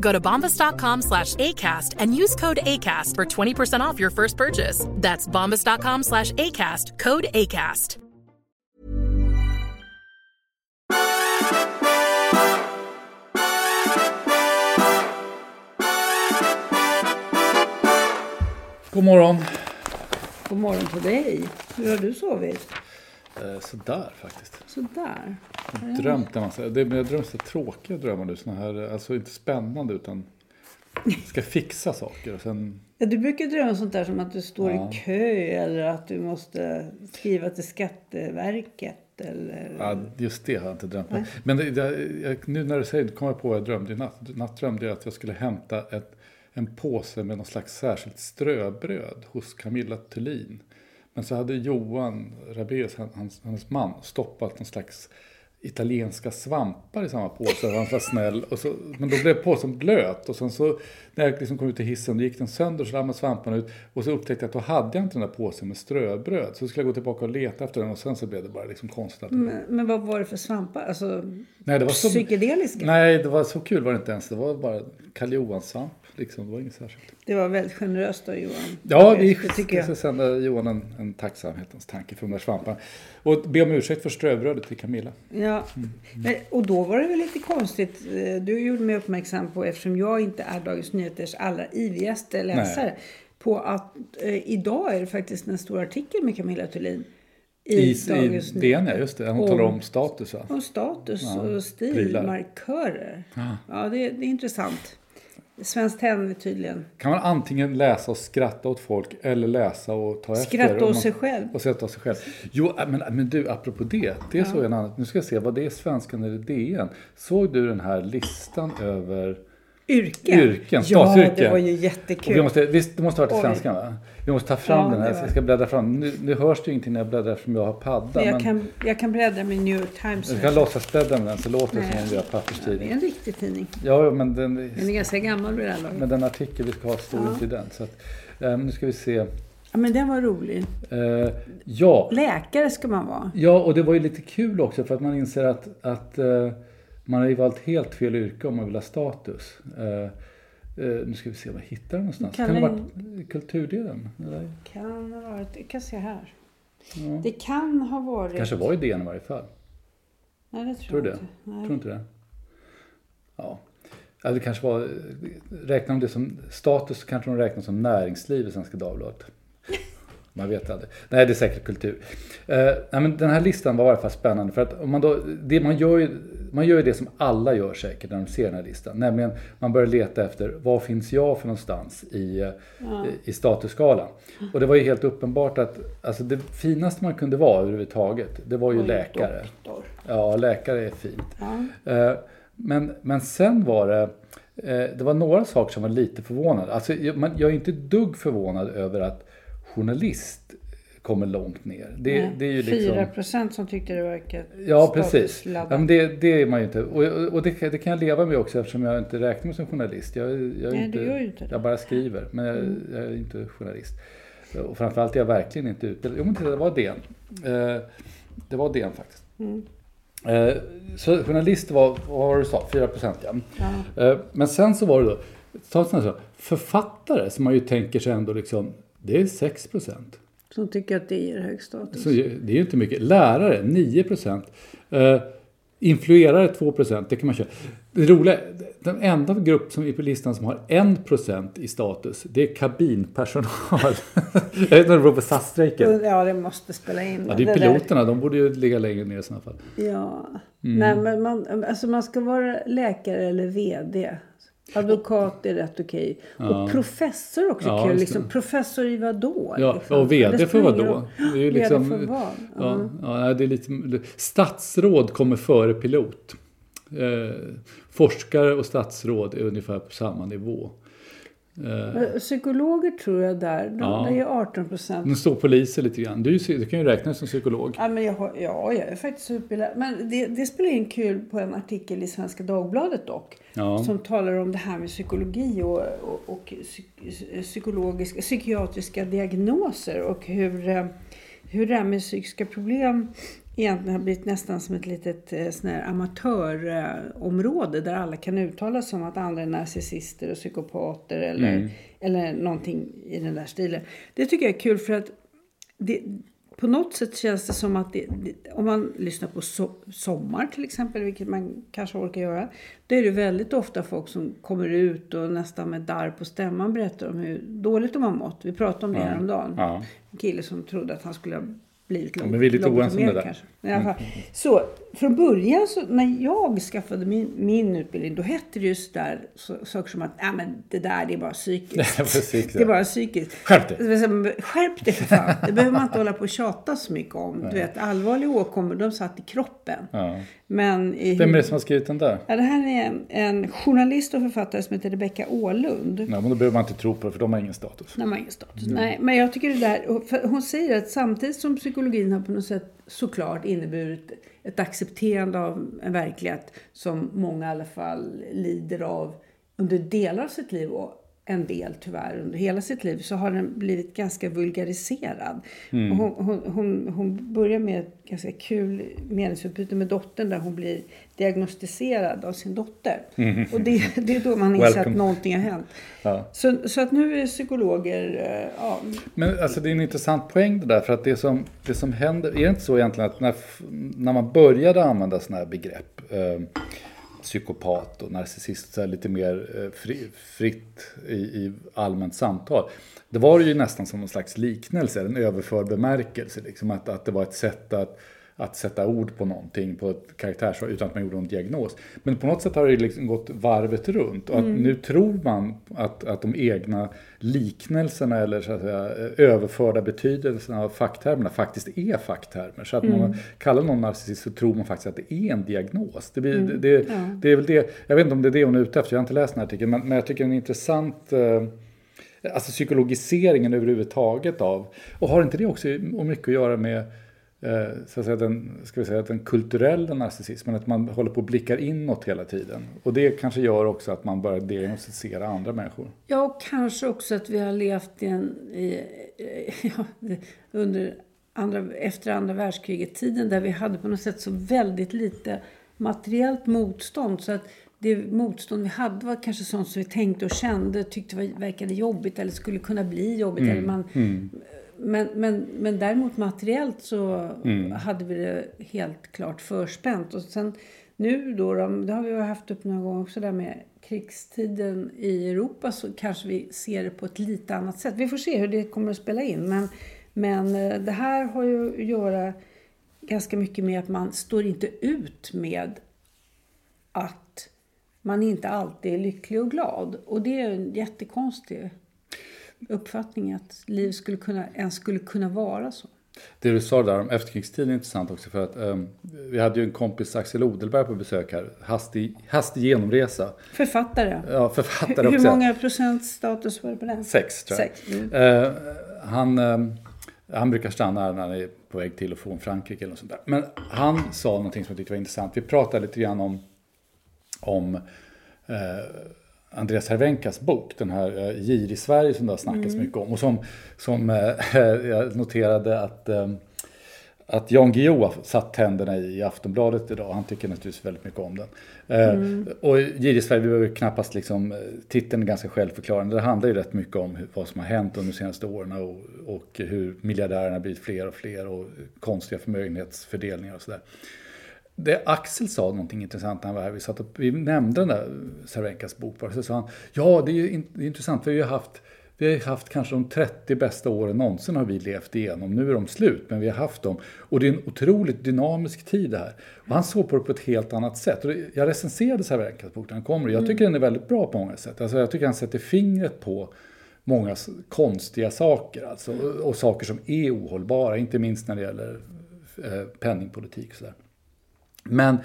Go to bombas.com slash ACAST and use code ACAST for 20% off your first purchase. That's bombas.com slash ACAST, code ACAST. God morgon. God morgon på dig. Hur har du sovit? Eh, sådär faktiskt. Sådär. Jag drömt en massa. Det, jag drömmer så tråkiga drömmar nu. Såna här, alltså inte spännande utan ska fixa saker. Och sen, Ja, du brukar drömma sånt där som att du står Ja. i kö eller att du måste skriva till Skatteverket. Eller... ja, just det har jag inte drömt om. Men det, det, nu när du säger det kommer jag på vad jag drömde i natt. Natt drömde jag att jag skulle hämta ett, en påse med något slags särskilt ströbröd hos Camilla Thulin. Men så hade Johan Rabaeus, han, hans, hans man, stoppat någon slags italienska svampar i samma påse. Han var snäll. Och så, men då blev påsen blöt. Och sen så när jag liksom kom ut till hissen, då gick den sönder så ramlade svamparna ut. Och så upptäckte jag att då hade jag inte den där påsen med ströbröd. Så skulle jag gå tillbaka och leta efter den och sen så blev det bara liksom konstigt. att- Men, men vad var det för svampar? Alltså Nej, det var så, psykedeliska? nej, det var så kul var det inte ens. Det var bara Karl Johan-svamp. Liksom. Det var inget särskilt. Det var väldigt generöst av Johan. Ja, vi ska sända Johan en, en tacksamhetens tanke för de där svamparna. Och be om ursäkt för ströbrödet till Camilla. Ja. Men, och då var det väl lite konstigt. eh, Du gjorde mig uppmärksam på, eftersom jag inte är Dagens Nyheters allra ivrigaste läsare, på att eh, idag är det faktiskt en stor artikel med Camilla Thulin i, I, i Dagens DN, ja, just det. Hon Om- talar om status va? Om status Ja, och stilmarkörer. Ja, det, det är intressant. Svenskt Tenn är tydligen. Kan man antingen läsa och skratta åt folk eller läsa och ta efter? Skratta åt man- sig själv. Och skratta åt sig själv. Jo, men, men du, apropå det. Det är så en annan. Nu ska jag se, vad det är Svenskan eller DN? Såg du den här listan över Yrken. Yrken, Ja, statsyrken. det var ju Och jättekul. vi måste, visst, det måste ha varit svenskan va? Vi måste ta fram Ja, den här. var- Jag ska bläddra fram. Nu, nu hörs det ju ingenting när jag bläddrar eftersom jag har padda. Men jag, men kan, jag kan bläddra med New York Times. här. kan låtsasbläddra med den så låter det som om vi har Ja, det är papperstidning. en riktig tidning. Ja, men den, Den är ganska gammal vid det här laget. men den artikel vi ska ha står inte i den. Så att, eh, nu ska vi se. Ja, men den var rolig. Eh, ja. Läkare ska man vara. ja, och det var ju lite kul också för att man inser att, att eh, man har ju valt helt fel yrke om man vill ha status. Eh, eh, nu ska vi se, vad hittar den någonstans? Kan Kan det ha det- varit kulturdelen? Eller? Kan ha varit, jag kan se här. Ja. Det kan ha varit... Kanske var idén i varje fall. Nej, det tror, Tror du jag det? inte. Nej. Tror inte det? Ja. ja det kanske var... Räknar de det som status så kanske de räknar som näringsliv i Svenska Dagbladet. Man vet aldrig. Nej, det är säkert kultur. Eh, nej, men den här listan var i alla fall spännande. För att om man, då, det man, gör ju, man gör ju det som alla gör säkert när de ser den här listan. Nämligen man börjar leta efter var finns jag för någonstans i, eh, i statusskalan. Och det var ju helt uppenbart att alltså det finaste man kunde vara överhuvudtaget, det var ju Oj, läkare. doktor. Ja, läkare är fint. Ja. Eh, Men, men sen var det, eh, det var några saker som var lite förvånande. Alltså, jag, är inte dugg förvånad över att journalist kommer långt ner. Det, Nej, det är ju liksom... 4 procent som tyckte det verkade Ja, precis. Ja, men det, det är man ju inte. Och, och det, kan- det kan jag leva med också eftersom jag inte räknar mig som journalist. Jag, jag, Nej, inte, du gör ju inte det. Mm. jag bara skriver, men jag, jag är inte journalist. Och framförallt är jag verkligen inte utbildad. Jo, men titta, det var det. Eh, Det var DN faktiskt. Mm. Eh, så journalist var, vad var det du sa, 4 procent ja. ja. Eh, men sen så var det då, så, författare som man ju tänker sig ändå liksom, det är 6 procent. Som tycker att det ger hög status. Så det är inte mycket. Lärare, 9 procent. Eh, influerare 2 procent, det kan man köra. Det roliga, den enda grupp som är på listan som har 1 procent i status, det är kabinpersonal. jag vet inte om det beror på SAS-strejken. Ja, det måste spela in. Ja, det är piloterna, de borde ju ligga längre ner i sådana fall. Ja, mm. nej men man, alltså man ska vara läkare eller VD. Advokat är rätt okej. Ja. Och professor också ja, kul. Liksom, professor i vad då? Ja, liksom. och VD för vad då? Det är liksom, VD för vad? Ja, ja, det är lite, statsråd kommer före pilot. Eh, forskare och statsråd är ungefär på samma nivå. Eh, psykologer tror jag där, de, ja. det är 18 procent. Nu står poliser lite grann. Du, du kan ju räkna som psykolog. Ja, men jag, har, ja jag är faktiskt utbildad. Men det, det spelar in kul på en artikel i Svenska Dagbladet dock. Ja. Som talar om det här med psykologi och, och, och psykologiska, psykiatriska diagnoser och hur, eh, hur det här med psykiska problem egentligen har blivit nästan som ett litet eh, sån här amatörområde där alla kan uttala sig om att andra är narcissister och psykopater eller, mm. eller någonting i den där stilen. Det tycker jag är kul för att det, på något sätt känns det som att det, om man lyssnar på so Sommar till exempel, vilket man kanske orkar göra. Då är det väldigt ofta folk som kommer ut och nästan med darr på stämman berättar om hur dåligt de har mått. Vi pratade om det ja. häromdagen. Ja. En kille som trodde att han skulle blivit långt. Men vi är lite oense om det där. Fall. Så från början så, när jag skaffade min, min utbildning då hette det just där så, saker som att äh, men det där det är bara psykiskt. Precis, det är bara psykiskt. Skärp dig! Skärp dig för fan. Det behöver man inte hålla på och tjata så mycket om. Du vet, allvarliga åkommor de satt i kroppen. Ja. Men i, Vem är det som har skrivit den där? Ja, det här är en, en journalist och författare som heter Rebecka Ålund. Ja, men då behöver man inte tro på det för de har ingen status. De har ingen status. Mm. Nej, men jag tycker det där, hon säger att samtidigt som psykologin har på något sätt såklart inneburit ett accepterande av en verklighet som många i alla fall lider av under delar av sitt liv och en del tyvärr under hela sitt liv så har den blivit ganska vulgariserad. Mm. Och hon, hon, hon, hon, börjar med ett ganska kul meningsutbyte med dottern där hon blir diagnostiserad av sin dotter. Mm. Och det, det är då man inser att någonting har hänt. Ja. Så, så att nu är psykologer... Eh, ja. Men alltså det är en intressant poäng det där för att det som, det som händer, är det inte så egentligen att när, när man började använda sådana här begrepp eh, psykopat och narcissist så lite mer eh, fri, fritt i, i allmänt samtal. Det var ju nästan som någon slags liknelse, en överförd bemärkelse. Liksom, att, att det var ett sätt att att sätta ord på någonting, på ett karaktärsdrag, utan att man gjorde någon diagnos. Men på något sätt har det liksom gått varvet runt och mm. nu tror man att, att de egna liknelserna eller så att säga, överförda betydelserna av facktermerna faktiskt är facktermer. Så att mm. man kallar någon narcissist så tror man faktiskt att det är en diagnos. Det, blir, mm. det, ja. det är väl det, jag vet inte om det är det hon är ute efter, jag har inte läst den här artikeln, men, men jag tycker det är intressant eh, Alltså psykologiseringen överhuvudtaget av, och har inte det också mycket att göra med Eh, så att säga, den, ska vi säga, den kulturella narcissismen, att man håller på och blickar inåt hela tiden. Och det kanske gör också att man börjar diagnostisera andra människor. Ja, och kanske också att vi har levt i en, i, ja, under andra, efter andra världskriget, tiden där vi hade på något sätt så väldigt lite materiellt motstånd. Så att det motstånd vi hade var kanske sånt som vi tänkte och kände, tyckte verkade jobbigt eller skulle kunna bli jobbigt. Mm. Eller man, mm men, men, men däremot materiellt så mm. hade vi det helt klart förspänt. Och sen nu då, det har vi haft upp några gånger också där med krigstiden i Europa så kanske vi ser det på ett lite annat sätt. Vi får se hur det kommer att spela in. Men, men eh, det här har ju att göra ganska mycket med att man står inte ut med att man inte alltid är lycklig och glad. Och det är en jättekonstig uppfattning att liv skulle kunna, ens skulle kunna vara så. Det du sa där om efterkrigstiden är intressant också för att um, vi hade ju en kompis, Axel Odelberg, på besök här. Hastig, hastig genomresa. Författare. Ja, författare Hur, hur många procent status var det på den? Sex, tror jag. Sex. Mm. Uh, han, um, han brukar stanna när han är på väg till och från Frankrike eller något sånt där. Men han sa någonting som jag tyckte var intressant. Vi pratade lite grann om, om uh, Andreas Hervenkas bok, den här uh, Gir i Sverige som det har snackats mm. mycket om. Och som, som uh, jag noterade att, um, att Jan Guillou har satt tänderna i Aftonbladet idag. Han tycker naturligtvis väldigt mycket om den. Mm. och Giri Sverige, vi behöver knappast liksom, titeln är ganska självförklarande. Det handlar ju rätt mycket om hur, vad som har hänt under de senaste åren och, och hur miljardärerna blivit fler och fler och konstiga förmögenhetsfördelningar och sådär. Det Axel sa någonting intressant när han var här. Vi, satt och, vi nämnde den där Cervenkas bok. Så sa han, ja det är ju in, det är intressant vi har haft vi har haft kanske de 30 bästa åren någonsin har vi levt igenom. Nu är de slut, men vi har haft dem. Och det är en otroligt dynamisk tid det här. Och han såg på det på ett helt annat sätt. Och jag recenserade Cervenkas bok när han kommer. Jag tycker mm. den är väldigt bra på många sätt. Alltså jag tycker han sätter fingret på många konstiga saker. Alltså, och, och saker som är ohållbara, inte minst när det gäller eh, penningpolitik. Och så där. Men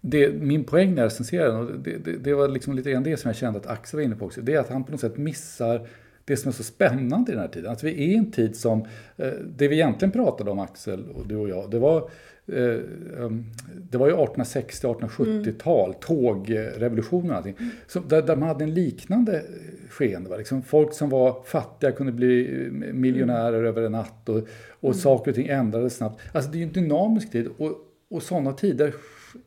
det, min poäng när jag recenserade den, det, det, det, var liksom lite grann det som jag kände att Axel var inne på också, det är att han på något sätt missar det som är så spännande i den här tiden. Att vi är i en tid som, eh, det vi egentligen pratade om Axel och du och jag, det var eh, um, det var ju 1860-1870-tal, mm. tågrevolutionen och allting. Så där, där man hade en liknande skeende. Liksom folk som var fattiga kunde bli miljonärer mm. över en natt och, och mm. saker och ting ändrades snabbt. Alltså det är ju en dynamisk tid och, och sådana tider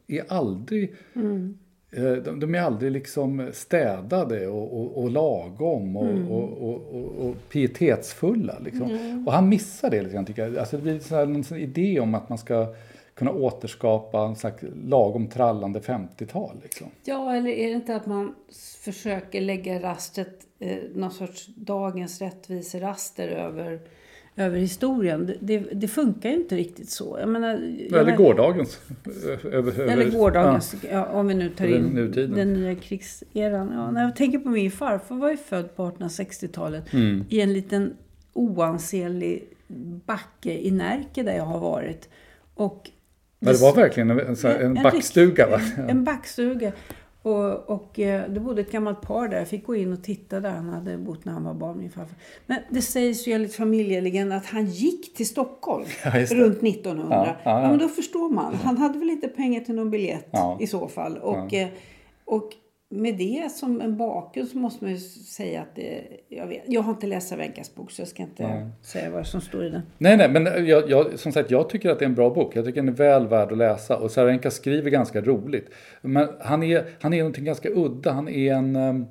är aldrig mm. Eh, de, de, är aldrig liksom städade och, och, och lagom och, mm. och, pietetsfulla. Liksom. Mm. Och han missar det lite grann tycker jag. Alltså det blir så en sån idé om att man ska kunna återskapa en slags lagom trallande 50-tal. Liksom. Ja, eller är det inte att man försöker lägga rastret, eh, någon sorts dagens rättviseraster över över historien. Det, det, funkar ju inte riktigt så. Jag menar, jag eller gårdagens. Över, eller gårdagens, ja. Ja, om vi nu tar in nutiden. den nya krigseran. Ja, när jag tänker på min farfar var ju född på 1860-talet mm. i en liten oansenlig backe i Närke där jag har varit. Och det, det var verkligen en, en, en backstuga va? En, en backstuga. Och, och eh, det bodde ett gammalt par där. Jag fick gå in och titta där han hade bott när han var barn, min farfar. Men det sägs ju enligt familjelegenden att han gick till Stockholm ja, runt 1900. Ja, ja, ja. men då förstår man. Han hade väl inte pengar till någon biljett i så fall. Och, eh, och med det som en bakgrund så måste man ju säga att det, jag, vet, jag har inte läst Cervenkas bok så jag ska inte nej. säga vad som står i den. Nej, nej, men jag, jag, som sagt jag tycker att det är en bra bok. Jag tycker den är väl värd att läsa och Cervenka skriver ganska roligt. Men han är, han är någonting ganska udda. Han är en um,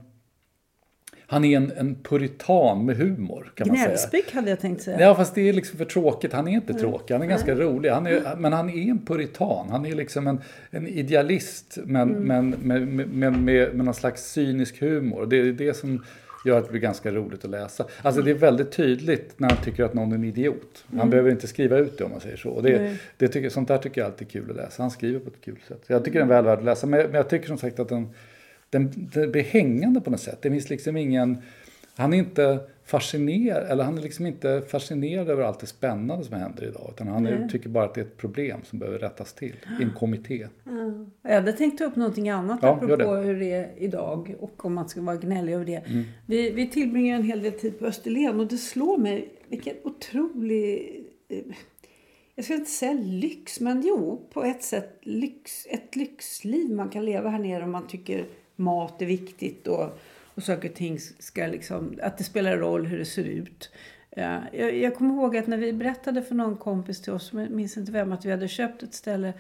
han är en, en puritan med humor. kan Gnällspik man säga. hade jag tänkt säga. Ja, fast det är liksom för tråkigt. Han är inte mm. tråkig, han är ganska rolig. Han är, men han är en puritan. Han är liksom en, en idealist men, mm. men med, med, med, med, någon slags cynisk humor. Det är det som gör att det blir ganska roligt att läsa. Alltså det är väldigt tydligt när han tycker att någon är en idiot. Han mm. behöver inte skriva ut det om man säger så. Och det, det tycker, sånt där tycker jag alltid är kul att läsa. Han skriver på ett kul sätt. Jag tycker den är väl värd att läsa. Men, men jag tycker som sagt att den den, den blir hängande på något sätt. Det finns liksom ingen... Han är inte fascinerad, eller han är liksom inte fascinerad över allt det spännande som händer idag. Utan han är, tycker bara att det är ett problem som behöver rättas till i en kommitté. Mm. Jag hade tänkt ta upp någonting annat ja, apropå det. hur det är idag och om man ska vara gnällig över det. Mm. Vi, vi tillbringar en hel del tid på Österlen och det slår mig vilken otrolig eh, jag ska inte säga lyx, men jo, på ett sätt lyx, ett lyxliv man kan leva här nere om man tycker mat är viktigt och, och saker och ting ska liksom, att det spelar roll hur det ser ut. Eh, jag, jag kommer ihåg att när vi berättade för någon kompis till oss, jag minns inte vem, att vi hade köpt ett ställe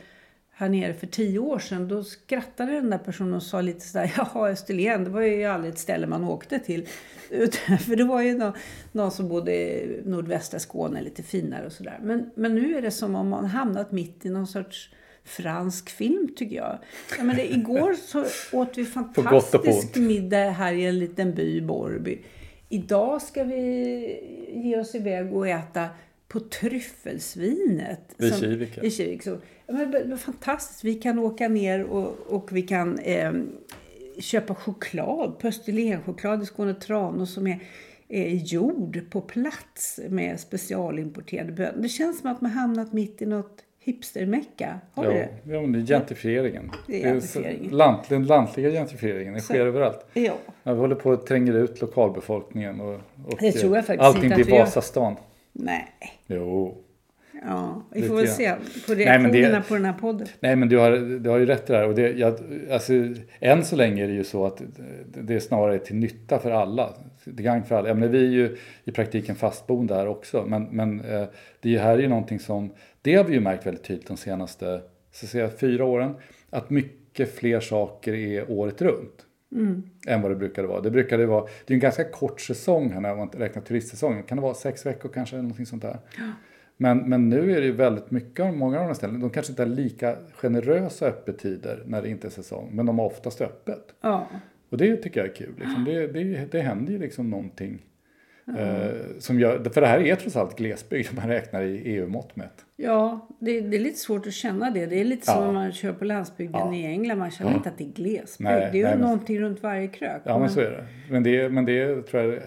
här nere för tio år sedan. Då skrattade den där personen och sa lite sådär, jaha Österlen, det var ju aldrig ett ställe man åkte till. för det var ju någon, någon som bodde i nordvästra Skåne, lite finare och sådär. Men, men nu är det som om man hamnat mitt i någon sorts fransk film tycker jag. jag menar, igår så åt vi fantastisk middag här i en liten by, Borby. Idag ska vi ge oss iväg och äta på tryffelsvinet. I Kivik. I Kivik. Så, ja, men det var fantastiskt. Vi kan åka ner och, och vi kan eh, köpa choklad, på Österlenchoklad i Skåne Tranås som är eh, gjord på plats med specialimporterade bönor. Det känns som att man hamnat mitt i något hipstermecka? Har ja, det? ja, men det är gentrifieringen. Det är gentrifieringen. Lant, den lantliga gentrifieringen, den sker överallt. Ja. ja. Vi håller på att tränga ut lokalbefolkningen och, och det tror jag faktiskt allting blir Vasastan. Nej. Jo. Ja, vi får väl se på reaktionerna det, på den här podden. Nej, men du har, du har ju rätt i det här. Och det, jag, alltså, än så länge är det ju så att det snarare är till nytta för alla. Till gagn för alla. Ja, men vi är ju i praktiken fastboende här också. Men, men eh, det här är ju någonting som, det har vi ju märkt väldigt tydligt de senaste så att säga, fyra åren. Att mycket fler saker är året runt. Mm. Än vad det brukade vara. Det brukade vara, det är en ganska kort säsong här när man räknar turistsäsongen. Kan det vara sex veckor kanske? Någonting sånt där. Ja. Men, men nu är det ju väldigt mycket många av de här ställena, de kanske inte har lika generösa öppettider när det inte är säsong, men de har oftast öppet. Ja. Och det tycker jag är kul. Liksom. Det, det, det händer ju liksom någonting. Mm. som gör, för det här är trots allt glesbygd om man räknar i EU-mått mätt. Ja, det, det, är lite svårt att känna det. Det är lite ja. som när man kör på landsbygden ja. i England. Man känner ja. inte att det är glesbygd. Nej, det är ju nej, någonting men... runt varje krök. Ja, men så är det. Men det, men det tror jag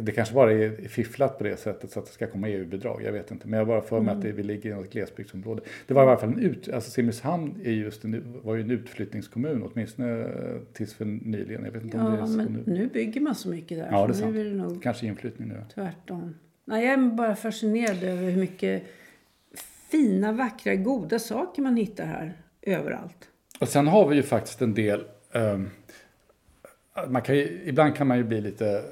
det kanske bara är fifflat på det sättet så att det ska komma EU-bidrag. Jag vet inte. Men jag bara för mig mm. att vi ligger i något glesbygdsområde. Det var i alla fall en ut... Alltså Simrishamn är just en, var ju en utflyttningskommun åtminstone tills för nyligen. Jag vet inte ja, om det är men nu. nu bygger man så mycket där. Ja, det är sant. Nu är det nog kanske inflyttning nu. Tvärtom. Nej, jag är bara fascinerad över hur mycket fina, vackra, goda saker man hittar här överallt. Och sen har vi ju faktiskt en del um, man kan ju, ibland kan man ju bli lite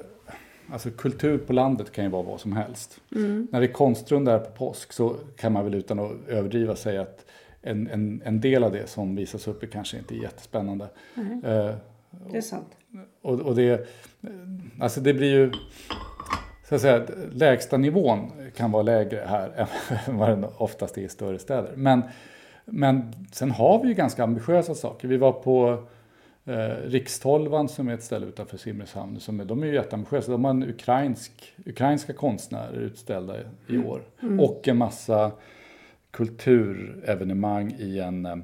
Alltså kultur på landet kan ju vara vad som helst. Mm. När det är konstrunda här på påsk så kan man väl utan att överdriva säga att en, en, en del av det som visas upp är kanske inte jättespännande. Mm. Uh, det är sant. Och, och det, alltså det blir ju, så att säga, lägsta nivån kan vara lägre här än vad den oftast är i större städer. Men, men sen har vi ju ganska ambitiösa saker. Vi var på Eh, Rikstolvan som är ett ställe utanför Simrishamn, som är, de är ju jätteambitiösa. De har en ukrainsk, ukrainska konstnärer utställda i mm. år. Mm. Och en massa kulturevenemang i en, eh,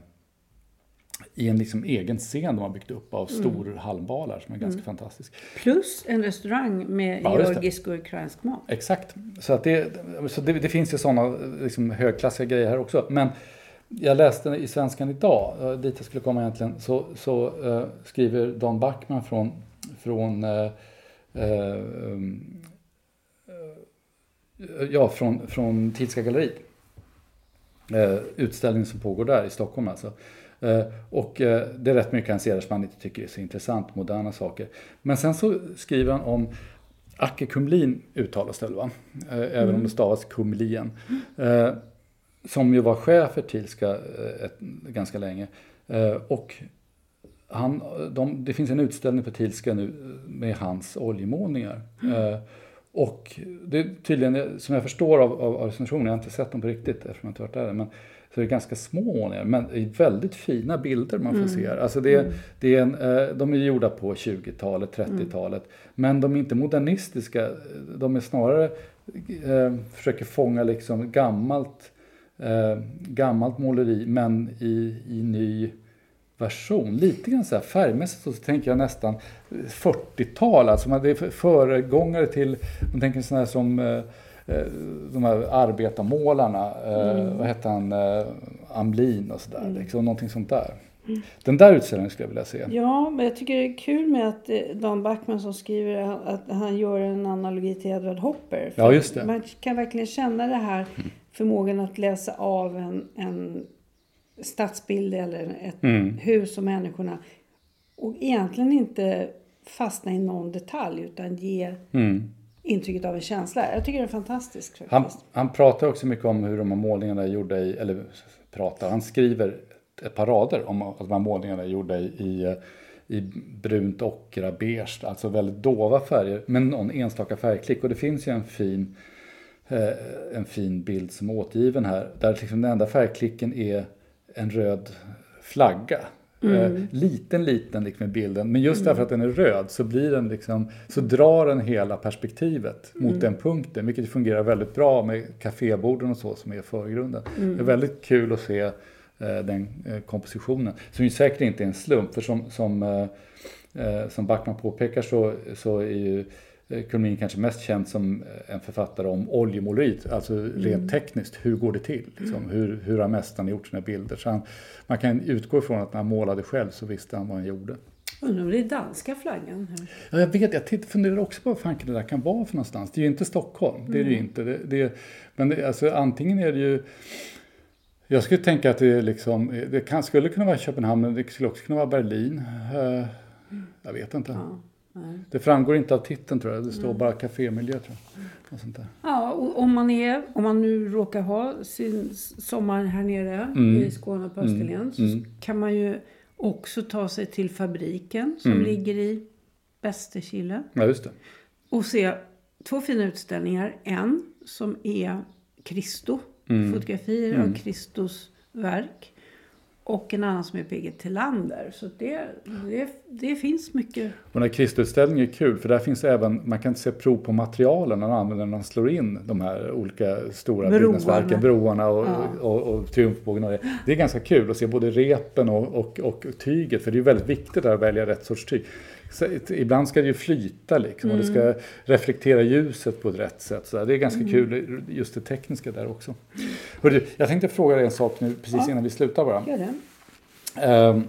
i en liksom egen scen de har byggt upp av mm. stor halmbalar som är ganska mm. fantastisk. Plus en restaurang med ja, georgisk och ukrainsk mat. Exakt. Så, att det, så det, det finns ju sådana liksom, högklassiga grejer här också. Men jag läste i Svenskan idag, eh, dit jag skulle komma egentligen, så, så uh, skriver Dan Backman från, från, uh, uh, ja, från, från Tidska galleriet. utställningen som pågår där i Stockholm alltså. och det är rätt mycket han ser som man inte tycker är så intressant, moderna saker. Men sen så skriver han om Acke Kumlin uttalas det va? Även mm. om det stavas Kumlien som ju var chef för Tilska eh, ett, ganska länge. Eh, och han, de, det finns en utställning på Tilska nu med hans oljemålningar. Mm. Och det är tydligen, som jag förstår av, av, av recensionen, jag har inte sett dem på riktigt eftersom jag inte varit där, men så det är ganska små målningar, men väldigt fina bilder man får mm. se. Alltså det, mm. det är en, de är gjorda på 20-talet, 30-talet, mm. men de är inte modernistiska. De är snarare, eh, försöker fånga liksom gammalt eh, gammalt måleri men i, i ny version. Lite grann så här färgmässigt så tänker jag nästan 40-tal, alltså det är föregångare till, man tänker sådana här som eh, eh, de här arbetarmålarna, eh, mm. vad hette han, eh, Amblin och sådär, mm. liksom, någonting sånt där. Mm. Den där utställningen skulle jag vilja se. Ja, men jag tycker det är kul med att eh, Dan Backman som skriver att han gör en analogi till Edward Hopper. ja, just det. Man kan verkligen känna det här mm förmågan att läsa av en, en stadsbild eller ett mm. hus och människorna. Och egentligen inte fastna i någon detalj utan ge mm. intrycket av en känsla. Jag tycker det är fantastiskt. Han, han pratar också mycket om hur de här målningarna är gjorda i, eller pratar, han skriver ett par rader om att de här målningarna är gjorda i, i i brunt, ockra, beige, alltså väldigt dova färger, men någon enstaka färgklick. Och det finns ju en fin en fin bild som är återgiven här. Där liksom den enda färgklicken är en röd flagga. Mm. Eh, liten, liten liksom i bilden. Men just mm. därför att den är röd så, blir den liksom, så drar den hela perspektivet mot mm. den punkten. Vilket fungerar väldigt bra med kaféborden och så som är i förgrunden. Mm. Det är väldigt kul att se eh, den eh, kompositionen. Som ju säkert inte är en slump. För som, som, eh, eh som Backman påpekar så, så är ju Kulmin kanske mest känd som en författare om oljemåleriet, alltså rent mm. tekniskt, hur går det till? Liksom? Hur, hur har mästaren gjort sina bilder? Så han, man kan utgå ifrån att när han målade själv så visste han vad han gjorde. Undrar om det är danska flaggan? Ja, jag vet, jag funderar också på vad fan det där kan vara för någonstans. Det är ju inte Stockholm, det är det ju inte. Det, det, men det, alltså, antingen är det ju jag skulle tänka att det, liksom, det kan, skulle kunna vara Köpenhamn, men det skulle också kunna vara Berlin. Uh, jag vet inte. Ja. Det framgår inte av titeln tror jag. Det står bara kafémiljö tror jag. Och sånt där. Ja, och om man, är, om man nu råkar ha sin sommar här nere Mm. i Skåne på Österlen så kan man ju också ta sig till fabriken som Mm. ligger i Västerkille Ja, just det. och se två fina utställningar. En som är Kristo, Mm. fotografier av Kristus verk. Och en annan som är P.G. Tillander. Så det, det, det finns mycket. Och den här Kristutställningen är kul för där finns även, man kan se prov på materialen när man använder när man slår in de här olika stora Broarna. byggnadsverken, broarna och, Ja. och, och, och triumfbågen. Och det. det är ganska kul att se både repen och, och, och tyget för det är väldigt viktigt att välja rätt sorts tyg. Ibland ska det ju flyta liksom och det ska reflektera ljuset på ett rätt sätt. Så det är ganska kul just det tekniska där också. Hörru, jag tänkte fråga dig en sak nu precis innan vi slutar bara. Gör det. Ehm,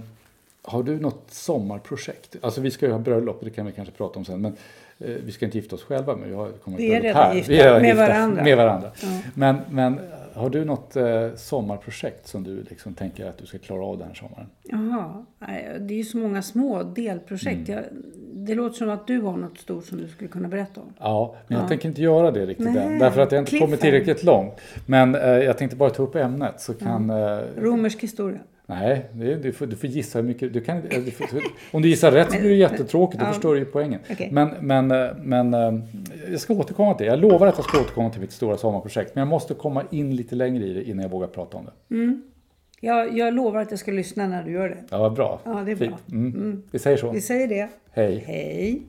har du något sommarprojekt? Alltså vi ska ju ha bröllop, det kan vi kanske prata om sen. Men eh, vi ska inte gifta oss själva men har kommer Vi är redan här. gifta, Vi är med gifta varandra. Med varandra. Ja. Men, men har du något eh, sommarprojekt som du liksom tänker att du ska klara av den här sommaren? Jaha, det är ju så många små delprojekt. Mm. Jag, det låter som att du har något stort som du skulle kunna berätta om. Ja, men jag Ja. tänker inte göra det riktigt Nej, än. Därför att jag inte kommit cliffhanger. tillräckligt långt. Men eh, jag tänkte bara ta upp ämnet så kan... Eh, Romersk historia. Nej, det du, får, du får gissa hur mycket... Du kan, eh, du får, om du gissar rätt så blir det jättetråkigt, då Ja. förstår du ju poängen. Okej. Men, men, eh, men eh, jag ska återkomma till det. Jag lovar att jag ska återkomma till mitt stora sommarprojekt. Men jag måste komma in lite längre i det innan jag vågar prata om det. Jag, jag lovar att jag ska lyssna när du gör det. Ja, vad bra. Ja, det är bra. Mm. Vi säger så. Vi säger det. Hej. Hej.